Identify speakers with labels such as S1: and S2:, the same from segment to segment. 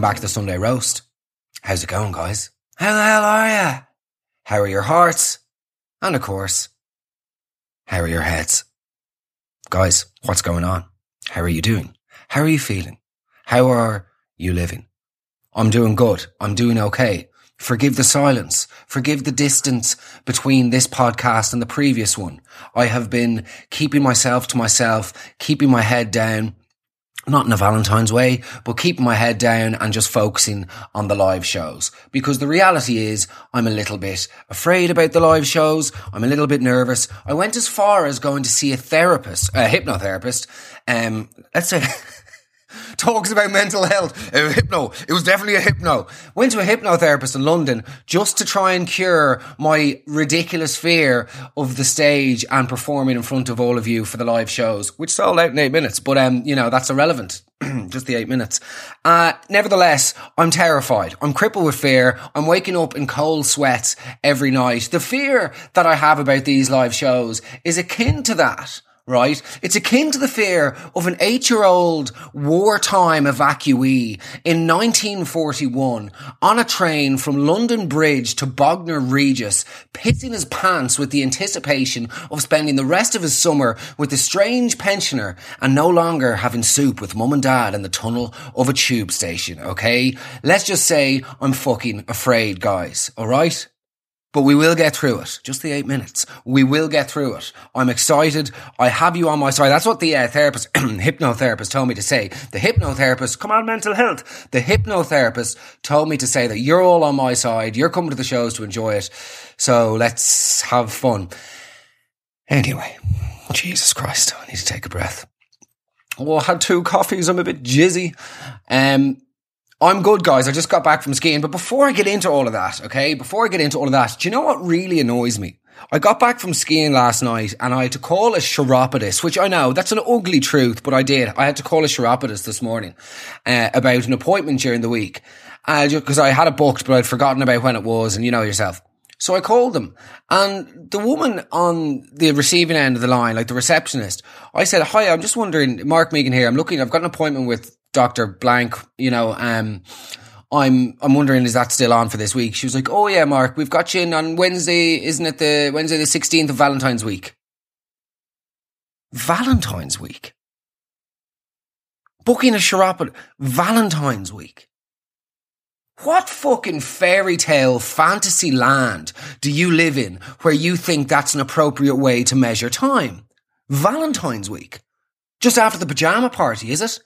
S1: Welcome back to the Sunday Roast. How's it going, guys? How the hell are ya? How are your hearts? And of course, how are your heads? Guys, what's going on? How are you doing? How are you feeling? How are you living? I'm doing good. I'm doing okay. Forgive the silence. Forgive the distance between this podcast and the previous one. I have been keeping myself to myself, keeping my head down, not in a Valentine's way, but keeping my head down and just focusing on the live shows. Because the reality is, I'm a little bit afraid about the live shows. I'm a little bit nervous. I went as far as going to see a therapist, a hypnotherapist. Um, let's say, talks about mental health. Uh, hypno. It was definitely a hypno. Went to a hypnotherapist in London just to try and cure my ridiculous fear of the stage and performing in front of all of you for the live shows, which sold out in eight minutes. But, um, you know, that's irrelevant. just the eight minutes. Uh, nevertheless, I'm terrified. I'm crippled with fear. I'm waking up in cold sweats every night. The fear that I have about these live shows is akin to that right? It's akin to the fear of an eight year old wartime evacuee in 1941 on a train from London Bridge to Bognor Regis, pissing his pants with the anticipation of spending the rest of his summer with a strange pensioner and no longer having soup with mum and dad in the tunnel of a tube station, okay? Let's just say I'm fucking afraid, guys, alright? But we will get through it. Just the eight minutes. We will get through it. I'm excited. I have you on my side. That's what the uh, therapist, hypnotherapist told me to say. The hypnotherapist, come on, mental health. The hypnotherapist told me to say that you're all on my side. You're coming to the shows to enjoy it. So let's have fun. Anyway, Jesus Christ. I need to take a breath. Oh, I had two coffees. I'm a bit jizzy. Um, I'm good, guys. I just got back from skiing. But before I get into all of that, okay, before I get into all of that, do you know what really annoys me? I got back from skiing last night and I had to call a chiropodist, which I know that's an ugly truth, but I did. I had to call a chiropodist this morning uh, about an appointment during the week because uh, I had it booked, but I'd forgotten about when it was, and you know yourself. So I called them and the woman on the receiving end of the line, like the receptionist, I said, hi, I'm just wondering, Mark Megan here. I'm looking, I've got an appointment with Dr. Blank, you know, um, I'm I'm wondering is that still on for this week? She was like, "Oh yeah, Mark, we've got you in on Wednesday, isn't it the Wednesday the 16th of Valentine's week?" Valentine's week. Booking a chiropod Valentine's week. What fucking fairy tale fantasy land do you live in where you think that's an appropriate way to measure time? Valentine's week. Just after the pajama party, is it?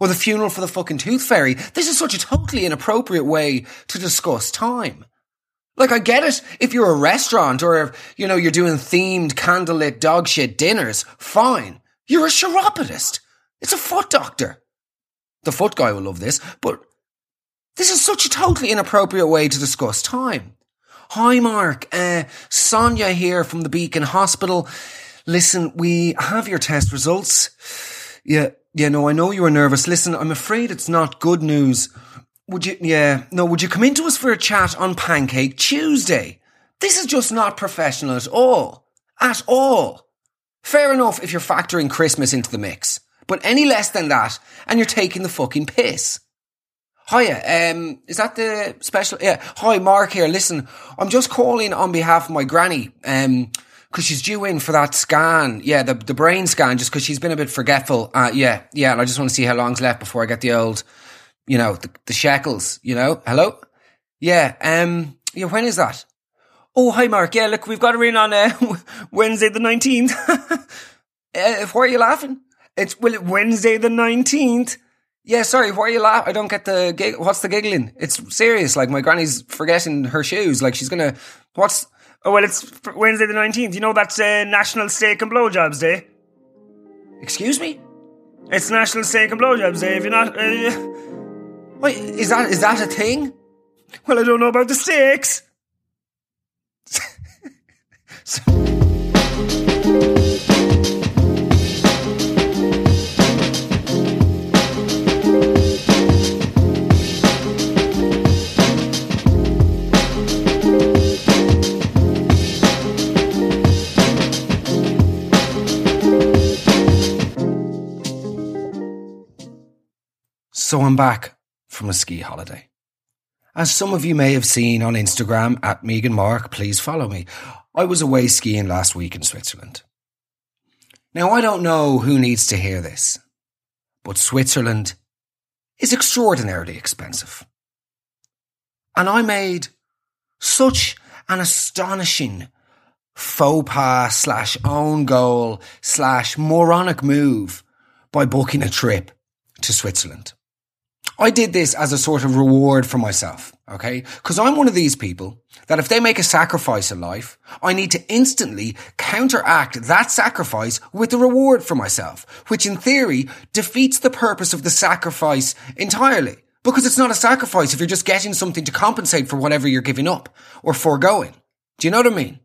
S1: Or the funeral for the fucking tooth fairy. This is such a totally inappropriate way to discuss time. Like, I get it if you're a restaurant or, if, you know, you're doing themed candlelit dog shit dinners, fine. You're a chiropodist. It's a foot doctor. The foot guy will love this, but this is such a totally inappropriate way to discuss time. Hi, Mark. Uh, Sonia here from the Beacon Hospital. Listen, we have your test results. Yeah, yeah, no, I know you were nervous. Listen, I'm afraid it's not good news. Would you, yeah, no, would you come into us for a chat on Pancake Tuesday? This is just not professional at all. At all. Fair enough if you're factoring Christmas into the mix, but any less than that, and you're taking the fucking piss. Hiya, um, is that the special? Yeah. Hi, Mark here. Listen, I'm just calling on behalf of my granny. Um, because she's due in for that scan. Yeah, the, the brain scan, just because she's been a bit forgetful. Uh, yeah, yeah. And I just want to see how long's left before I get the old, you know, the, the shekels, you know? Hello? Yeah, um, yeah, when is that? Oh, hi, Mark. Yeah, look, we've got her in on uh, Wednesday the 19th. uh, why are you laughing? It's, well, it Wednesday the 19th. Yeah, sorry, why are you laughing? I don't get the gig. What's the giggling? It's serious. Like, my granny's forgetting her shoes. Like, she's gonna, what's, Oh, well, it's Wednesday the 19th. You know that's uh, National Steak and Blowjobs Day. Excuse me? It's National Steak and Blowjobs Day. If you're not. Uh, wait, is that, is that a thing? Well, I don't know about the steaks. So I'm back from a ski holiday. As some of you may have seen on Instagram at Megan Mark, please follow me. I was away skiing last week in Switzerland. Now, I don't know who needs to hear this, but Switzerland is extraordinarily expensive. And I made such an astonishing faux pas slash own goal slash moronic move by booking a trip to Switzerland. I did this as a sort of reward for myself, okay? Because I'm one of these people that if they make a sacrifice in life, I need to instantly counteract that sacrifice with a reward for myself, which in theory defeats the purpose of the sacrifice entirely. Because it's not a sacrifice if you're just getting something to compensate for whatever you're giving up or foregoing. Do you know what I mean?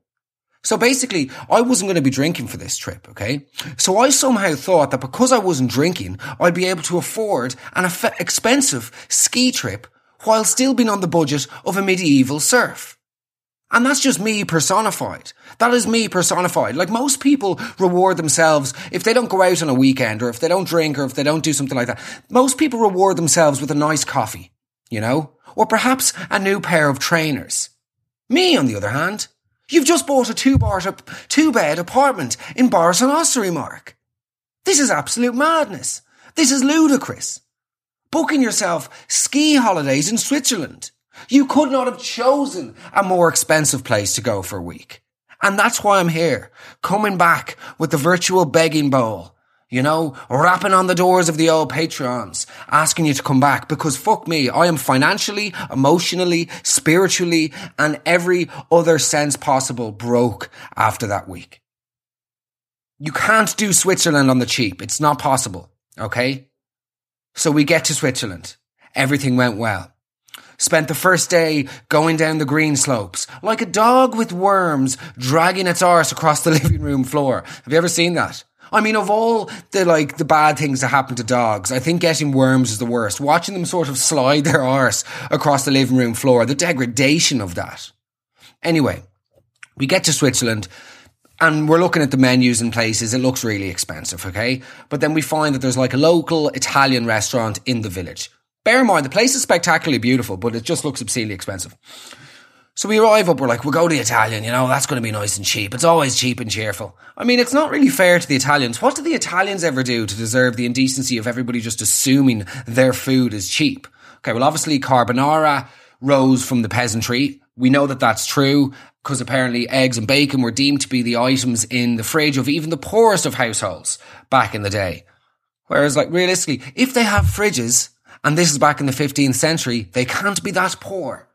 S1: So basically, I wasn't going to be drinking for this trip, okay? So I somehow thought that because I wasn't drinking, I'd be able to afford an expensive ski trip while still being on the budget of a medieval serf. And that's just me personified. That is me personified. Like most people reward themselves if they don't go out on a weekend or if they don't drink or if they don't do something like that. Most people reward themselves with a nice coffee, you know? Or perhaps a new pair of trainers. Me, on the other hand, You've just bought a two bar, two bed apartment in Borris and Mark. This is absolute madness. This is ludicrous. Booking yourself ski holidays in Switzerland. You could not have chosen a more expensive place to go for a week. And that's why I'm here, coming back with the virtual begging bowl you know, rapping on the doors of the old Patreons, asking you to come back because fuck me, I am financially, emotionally, spiritually, and every other sense possible broke after that week. You can't do Switzerland on the cheap. It's not possible. Okay? So we get to Switzerland. Everything went well. Spent the first day going down the green slopes, like a dog with worms dragging its arse across the living room floor. Have you ever seen that? I mean, of all the like the bad things that happen to dogs, I think getting worms is the worst. Watching them sort of slide their arse across the living room floor, the degradation of that. Anyway, we get to Switzerland and we're looking at the menus and places. It looks really expensive, okay? But then we find that there's like a local Italian restaurant in the village. Bear in mind, the place is spectacularly beautiful, but it just looks obscenely expensive. So we arrive up, we're like, we'll go to the Italian, you know, that's going to be nice and cheap. It's always cheap and cheerful. I mean, it's not really fair to the Italians. What do the Italians ever do to deserve the indecency of everybody just assuming their food is cheap? Okay, well, obviously carbonara rose from the peasantry. We know that that's true because apparently eggs and bacon were deemed to be the items in the fridge of even the poorest of households back in the day. Whereas, like, realistically, if they have fridges, and this is back in the 15th century, they can't be that poor.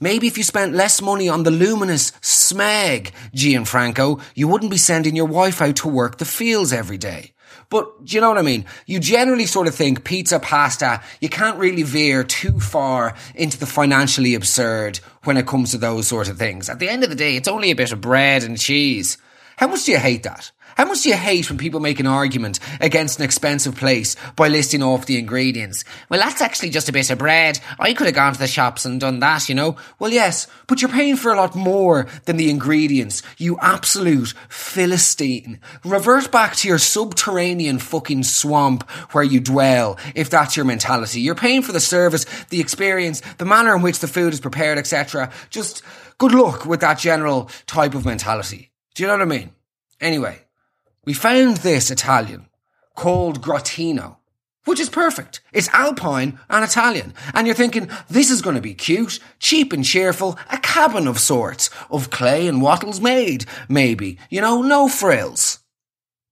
S1: Maybe if you spent less money on the luminous smeg, Gianfranco, you wouldn't be sending your wife out to work the fields every day. But do you know what I mean? You generally sort of think pizza, pasta, you can't really veer too far into the financially absurd when it comes to those sort of things. At the end of the day, it's only a bit of bread and cheese. How much do you hate that? How much do you hate when people make an argument against an expensive place by listing off the ingredients? Well, that's actually just a bit of bread. I could have gone to the shops and done that, you know? Well, yes, but you're paying for a lot more than the ingredients, you absolute Philistine. Revert back to your subterranean fucking swamp where you dwell, if that's your mentality. You're paying for the service, the experience, the manner in which the food is prepared, etc. Just good luck with that general type of mentality. Do you know what I mean? Anyway, we found this Italian called Grottino, which is perfect. It's Alpine and Italian. And you're thinking, this is going to be cute, cheap and cheerful, a cabin of sorts, of clay and wattles made, maybe. You know, no frills.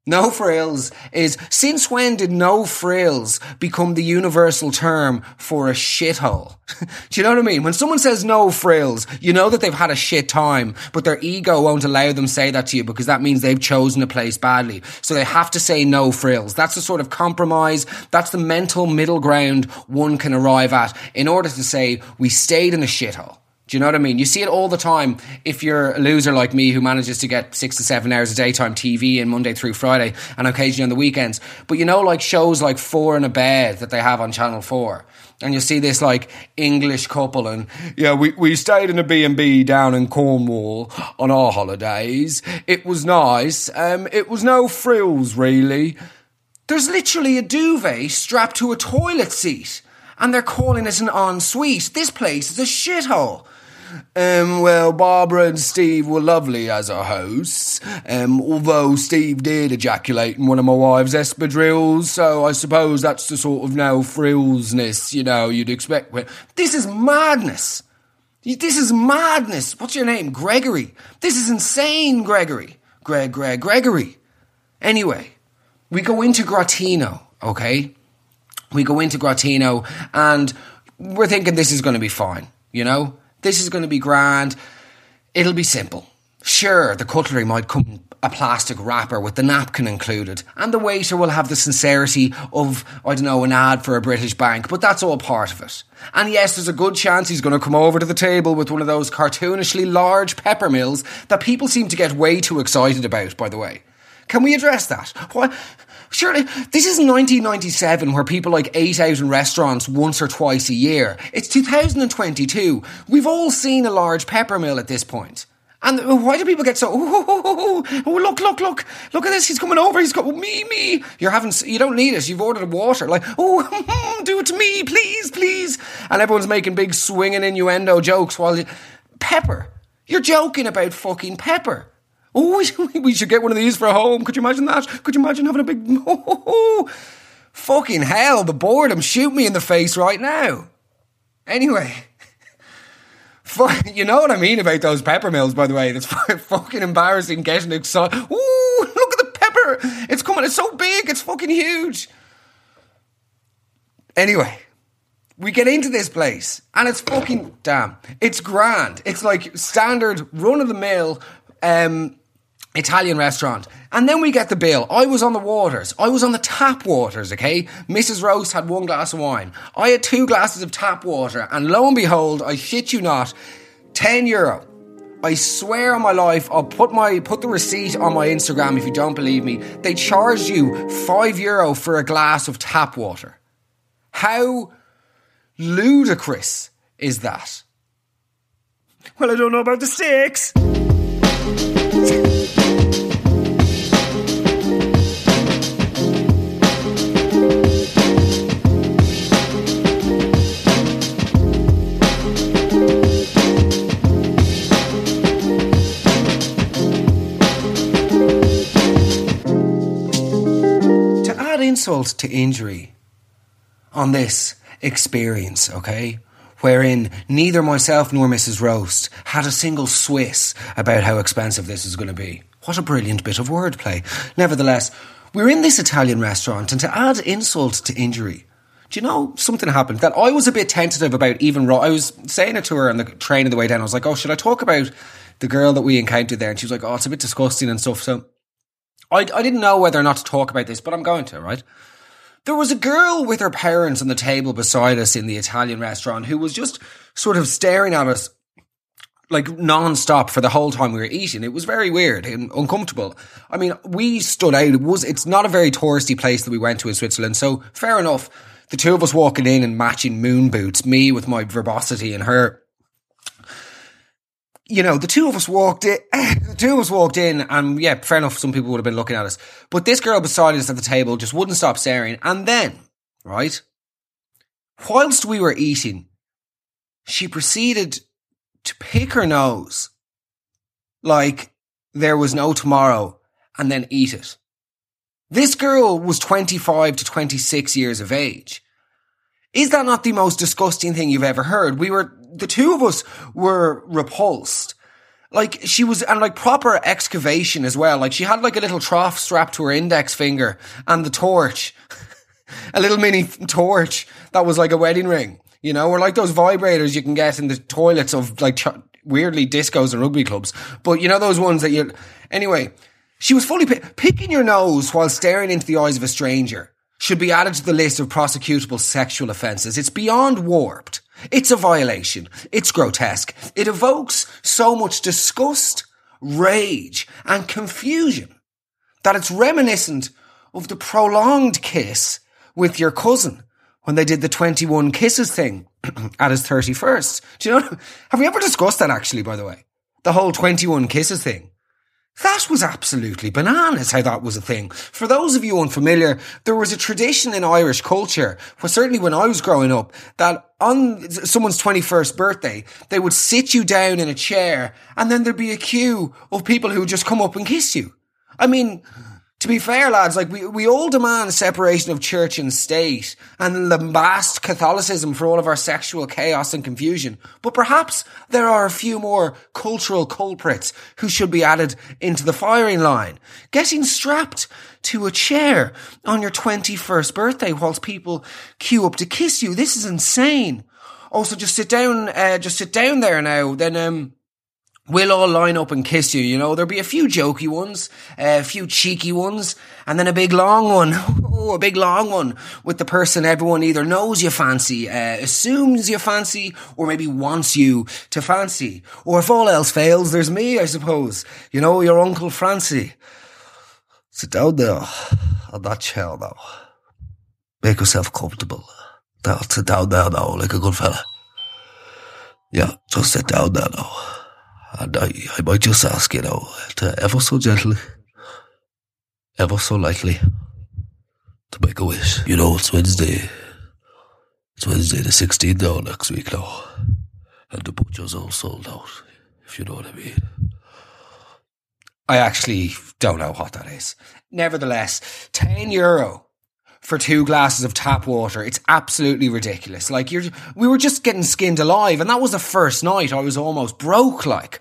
S1: No frills is since when did no frills become the universal term for a shithole? Do you know what I mean? When someone says no frills, you know that they've had a shit time, but their ego won't allow them say that to you because that means they've chosen a place badly. So they have to say no frills. That's the sort of compromise. That's the mental middle ground one can arrive at in order to say we stayed in a shithole. Do you know what I mean? You see it all the time if you're a loser like me who manages to get six to seven hours of daytime TV in Monday through Friday and occasionally on the weekends. But you know, like shows like Four in a Bed that they have on Channel 4. And you see this like English couple and yeah, we, we stayed in a B&B down in Cornwall on our holidays. It was nice. Um, it was no frills really. There's literally a duvet strapped to a toilet seat and they're calling it an ensuite. This place is a shithole. Um, well, Barbara and Steve were lovely as our hosts. Um, although Steve did ejaculate in one of my wife's espadrilles, so I suppose that's the sort of now frillsness, you know, you'd expect. This is madness. This is madness. What's your name? Gregory. This is insane, Gregory. Greg, Greg, Gregory. Anyway, we go into Grottino, okay? We go into Grottino and we're thinking this is going to be fine, you know? This is going to be grand. It'll be simple. Sure, the cutlery might come a plastic wrapper with the napkin included, and the waiter will have the sincerity of, I don't know, an ad for a British bank, but that's all part of it. And yes, there's a good chance he's going to come over to the table with one of those cartoonishly large pepper mills that people seem to get way too excited about, by the way. Can we address that? What? Surely, this is 1997 where people like ate out in restaurants once or twice a year. It's 2022. We've all seen a large pepper mill at this point. And uh, why do people get so? Oh, oh, oh, oh, look, look, look, look at this! He's coming over. He's got me, me. You're having. You don't need it. You've ordered water. Like, oh, do it to me, please, please. And everyone's making big swinging innuendo jokes while you, pepper. You're joking about fucking pepper. Oh, we should get one of these for home. Could you imagine that? Could you imagine having a big. Oh, fucking hell, the boredom shoot me in the face right now. Anyway. You know what I mean about those pepper mills, by the way. It's fucking embarrassing getting excited. Ooh, look at the pepper. It's coming. It's so big. It's fucking huge. Anyway, we get into this place and it's fucking damn. It's grand. It's like standard run of the mill. Um, Italian restaurant. And then we get the bill. I was on the waters. I was on the tap waters, okay? Mrs. Roast had one glass of wine. I had two glasses of tap water. And lo and behold, I shit you not, 10 euro. I swear on my life, I'll put my put the receipt on my Instagram if you don't believe me. They charged you five euro for a glass of tap water. How ludicrous is that? Well, I don't know about the sticks. Insult to injury on this experience, okay? Wherein neither myself nor Mrs. Roast had a single Swiss about how expensive this is going to be. What a brilliant bit of wordplay. Nevertheless, we're in this Italian restaurant, and to add insult to injury, do you know something happened that I was a bit tentative about even I was saying it to her on the train on the way down. I was like, oh, should I talk about the girl that we encountered there? And she was like, oh, it's a bit disgusting and stuff. So I, I didn't know whether or not to talk about this, but I'm going to, right? There was a girl with her parents on the table beside us in the Italian restaurant who was just sort of staring at us like non-stop for the whole time we were eating. It was very weird and uncomfortable. I mean, we stood out. It was, it's not a very touristy place that we went to in Switzerland. So fair enough. The two of us walking in and matching moon boots, me with my verbosity and her you know, the two of us walked in, the two of us walked in and yeah, fair enough. Some people would have been looking at us, but this girl beside us at the table just wouldn't stop staring. And then, right, whilst we were eating, she proceeded to pick her nose like there was no tomorrow and then eat it. This girl was 25 to 26 years of age. Is that not the most disgusting thing you've ever heard? We were the two of us were repulsed. Like she was, and like proper excavation as well. Like she had like a little trough strapped to her index finger and the torch, a little mini torch that was like a wedding ring, you know, or like those vibrators you can get in the toilets of like ch- weirdly discos and rugby clubs. But you know, those ones that you, anyway, she was fully picking your nose while staring into the eyes of a stranger should be added to the list of prosecutable sexual offences. It's beyond warped. It's a violation. It's grotesque. It evokes so much disgust, rage, and confusion that it's reminiscent of the prolonged kiss with your cousin when they did the 21 kisses thing at his 31st. Do you know? Have we ever discussed that actually, by the way? The whole 21 kisses thing. That was absolutely bananas how that was a thing. For those of you unfamiliar, there was a tradition in Irish culture, well, certainly when I was growing up, that on someone's 21st birthday, they would sit you down in a chair and then there'd be a queue of people who would just come up and kiss you. I mean, to be fair, lads, like we, we all demand separation of church and state and lambast Catholicism for all of our sexual chaos and confusion. But perhaps there are a few more cultural culprits who should be added into the firing line. Getting strapped to a chair on your 21st birthday whilst people queue up to kiss you. This is insane. Also, just sit down, uh, just sit down there now. Then, um, We'll all line up and kiss you, you know. There'll be a few jokey ones, a few cheeky ones, and then a big long one. Oh, a big long one with the person everyone either knows you fancy, uh, assumes you fancy, or maybe wants you to fancy. Or if all else fails, there's me, I suppose. You know, your Uncle Francie. Sit down there on that chair now. Make yourself comfortable. Now, sit down there now, like a good fella. Yeah, just sit down there now. And I, I might just ask, you know, to uh, ever so gently, ever so lightly, to make a wish. You know, it's Wednesday. It's Wednesday the 16th now, next week now. And the butcher's all sold out, if you know what I mean. I actually don't know what that is. Nevertheless, 10 euro for two glasses of tap water. It's absolutely ridiculous. Like you're, we were just getting skinned alive. And that was the first night I was almost broke like.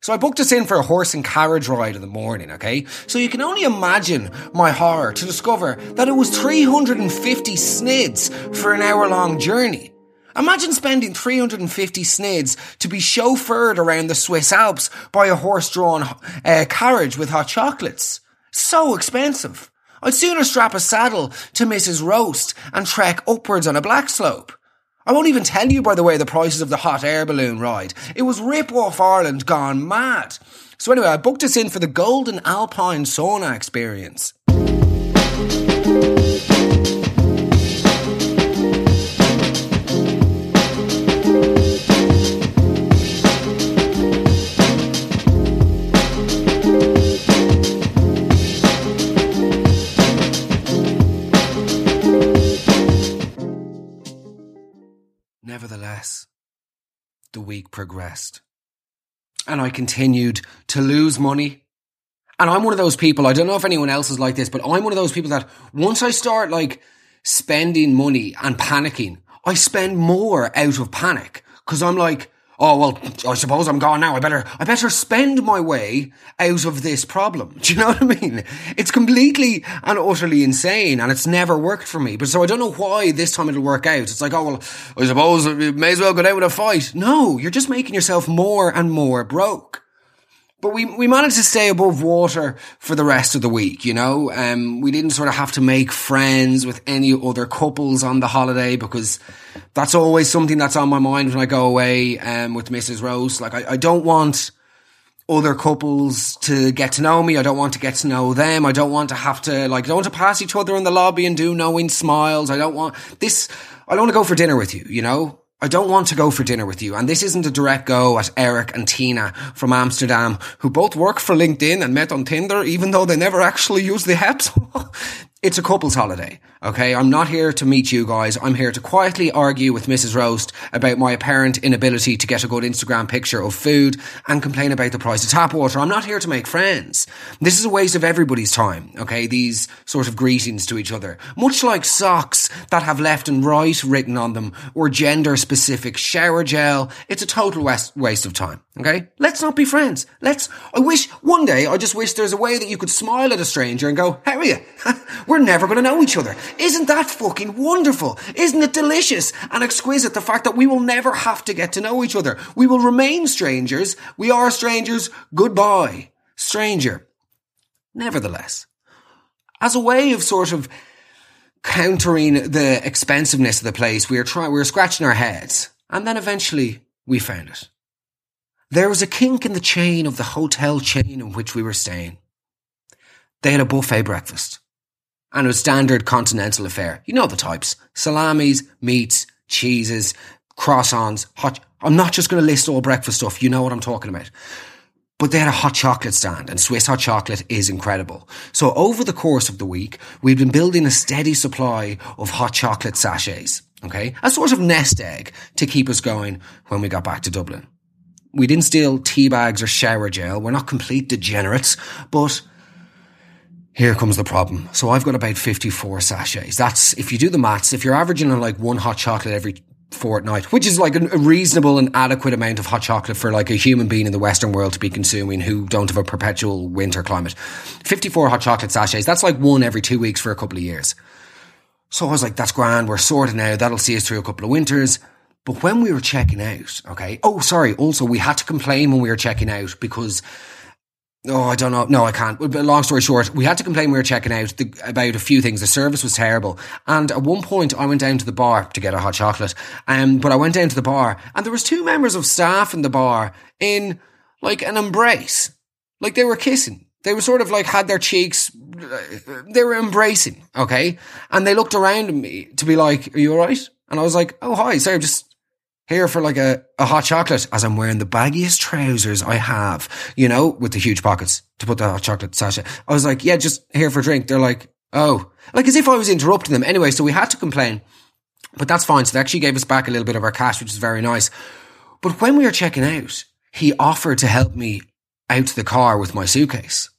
S1: So I booked us in for a horse and carriage ride in the morning, okay? So you can only imagine my horror to discover that it was 350 snids for an hour long journey. Imagine spending 350 snids to be chauffeured around the Swiss Alps by a horse-drawn uh, carriage with hot chocolates. So expensive. I'd sooner strap a saddle to Mrs. Roast and trek upwards on a black slope. I won't even tell you, by the way, the prices of the hot air balloon ride. It was Rip Off Ireland gone mad. So anyway, I booked us in for the Golden Alpine Sauna experience. The week progressed. And I continued to lose money. And I'm one of those people, I don't know if anyone else is like this, but I'm one of those people that once I start like spending money and panicking, I spend more out of panic. Because I'm like, oh well i suppose i'm gone now. I better i better spend my way out of this problem. Do you know what i mean? It's completely and utterly insane and it's never worked for me. But so i don't know why this time it'll work out. It's like oh well i suppose you may as well go down with a fight. No you're just making yourself more and more broke but we, we managed to stay above water for the rest of the week, you know? Um, we didn't sort of have to make friends with any other couples on the holiday because that's always something that's on my mind when I go away, um, with Mrs. Roast. Like, I, I don't want other couples to get to know me. I don't want to get to know them. I don't want to have to, like, I don't want to pass each other in the lobby and do knowing smiles. I don't want this. I don't want to go for dinner with you, you know? I don't want to go for dinner with you. And this isn't a direct go at Eric and Tina from Amsterdam, who both work for LinkedIn and met on Tinder, even though they never actually use the apps. it's a couple's holiday. Okay. I'm not here to meet you guys. I'm here to quietly argue with Mrs. Roast about my apparent inability to get a good Instagram picture of food and complain about the price of tap water. I'm not here to make friends. This is a waste of everybody's time. Okay. These sort of greetings to each other, much like socks that have left and right written on them or gender specific shower gel. It's a total waste of time. Okay. Let's not be friends. Let's, I wish one day, I just wish there's a way that you could smile at a stranger and go, how are you? We're never going to know each other. Isn't that fucking wonderful? Isn't it delicious and exquisite the fact that we will never have to get to know each other? We will remain strangers. We are strangers. Goodbye, stranger. Nevertheless, as a way of sort of countering the expensiveness of the place, we were trying, we were scratching our heads and then eventually we found it. There was a kink in the chain of the hotel chain in which we were staying. They had a buffet breakfast and a standard continental affair. You know the types. Salamis, meats, cheeses, croissants, hot. I'm not just going to list all breakfast stuff. You know what I'm talking about. but they had a hot chocolate stand and Swiss hot chocolate is incredible. So over the course of the week, we've been building a steady supply of hot chocolate sachets. Okay. A sort of nest egg to keep us going when we got back to Dublin. We didn't steal tea bags or shower gel. We're not complete degenerates, but here comes the problem. So I've got about 54 sachets. That's, if you do the maths, if you're averaging on like one hot chocolate every fortnight, which is like a, reasonable and adequate amount of hot chocolate for like a human being in the Western world to be consuming who don't have a perpetual winter climate. 54 hot chocolate sachets, that's like one every two weeks for a couple of years. So I was like, that's grand, we're sorted now, that'll see us through a couple of winters. But when we were checking out, okay, oh, sorry, also we had to complain when we were checking out because Oh, I don't know. No, I can't. But long story short, we had to complain we were checking out the, about a few things. The service was terrible. And at one point, I went down to the bar to get a hot chocolate. Um, but I went down to the bar and there was two members of staff in the bar in like an embrace. Like they were kissing. They were sort of like had their cheeks, they were embracing. Okay. And they looked around at me to be like, are you all right? And I was like, oh, hi. Sorry, I'm just here for like a, a hot chocolate as I'm wearing the baggiest trousers I have, you know, with the huge pockets to put the hot chocolate sachet. I was like, yeah, just here for a drink. They're like, oh, like as if I was interrupting them. Anyway, so we had to complain, but that's fine. So they actually gave us back a little bit of our cash, which is very nice. But when we were checking out, he offered to help me out to the car with my suitcase.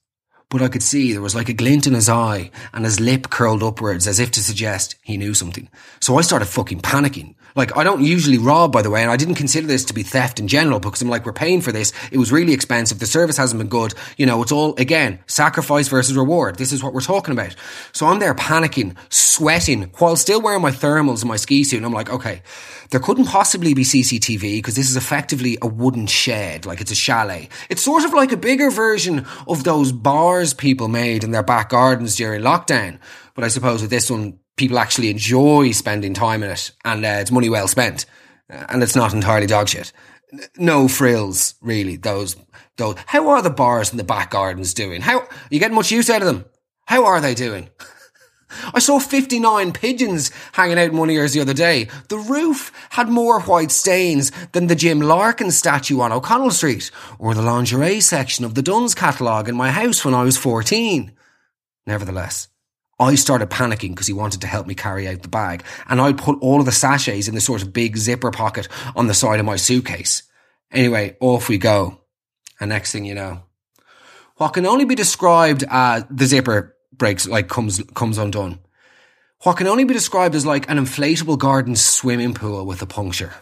S1: But I could see there was like a glint in his eye and his lip curled upwards as if to suggest he knew something. So I started fucking panicking. Like, I don't usually rob, by the way, and I didn't consider this to be theft in general because I'm like, we're paying for this. It was really expensive. The service hasn't been good. You know, it's all, again, sacrifice versus reward. This is what we're talking about. So I'm there panicking, sweating, while still wearing my thermals and my ski suit. And I'm like, okay, there couldn't possibly be CCTV because this is effectively a wooden shed, like it's a chalet. It's sort of like a bigger version of those bars people made in their back gardens during lockdown. But I suppose with this one, people actually enjoy spending time in it and uh, it's money well spent. Uh, and it's not entirely dog shit. No frills, really. Those, those. How are the bars in the back gardens doing? How are you getting much use out of them? How are they doing? I saw 59 pigeons hanging out in one of yours the other day. The roof had more white stains than the Jim Larkin statue on O'Connell Street or the lingerie section of the Dunnes catalogue in my house when I was 14. Nevertheless, I started panicking because he wanted to help me carry out the bag. And I put all of the sachets in the sort of big zipper pocket on the side of my suitcase. Anyway, off we go. And next thing you know, what can only be described as the zipper breaks, like comes, comes undone. What can only be described as like an inflatable garden swimming pool with a puncture.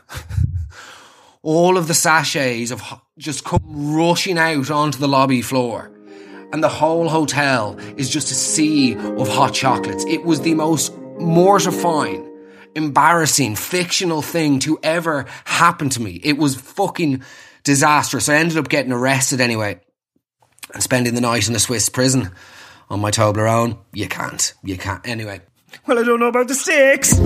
S1: all of the sachets have just come rushing out onto the lobby floor and the whole hotel is just a sea of hot chocolates. It was the most mortifying, embarrassing, fictional thing to ever happen to me. It was fucking disastrous. I ended up getting arrested anyway and spending the night in a Swiss prison on my Toblerone. You can't. You can't. Anyway. Well, I don't know about the sticks.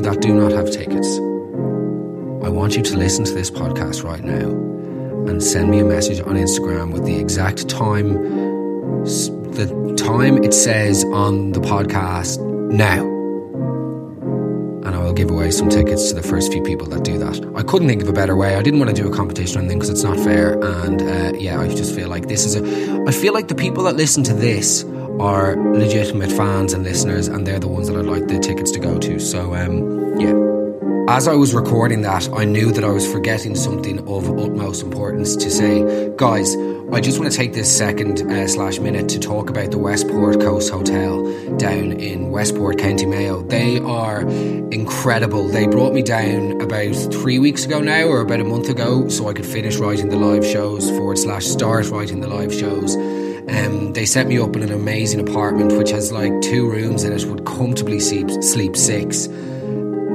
S1: You that do not have tickets, I want you to listen to this podcast right now and send me a message on Instagram with the exact time, the time it says on the podcast now. And I will give away some tickets to the first few people that do that. I couldn't think of a better way. I didn't want to do a competition or anything because it's not fair. And uh, yeah, I just feel like this is a. I feel like the people that listen to this are legitimate fans and listeners, and they're the ones that I'd like the tickets to go to. So um, yeah. As I was recording that, I knew that I was forgetting something of utmost importance to say. Guys, I just want to take this second uh, slash minute to talk about the Westport Coast Hotel down in Westport, County Mayo. They are incredible. They brought me down about three weeks ago now, or about a month ago, so I could finish writing the live shows forward slash start writing the live shows. Um, they set me up in an amazing apartment which has like two rooms in it, would comfortably sleep, sleep six.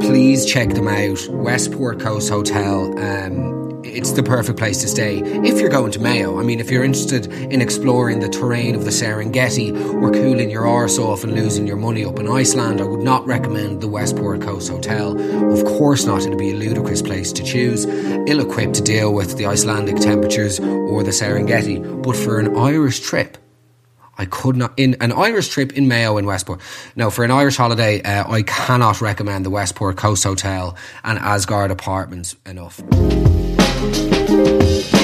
S1: Please check them out. Westport Coast Hotel. Um, it's the perfect place to stay if you're going to Mayo. I mean, if you're interested in exploring the terrain of the Serengeti or cooling your arse off and losing your money up in Iceland, I would not recommend the Westport Coast Hotel. Of course not, it'd be a ludicrous place to choose, ill equipped to deal with the Icelandic temperatures or the Serengeti. But for an Irish trip, I could not in an Irish trip in Mayo in Westport. Now, for an Irish holiday, uh, I cannot recommend the Westport Coast Hotel and Asgard Apartments enough. Música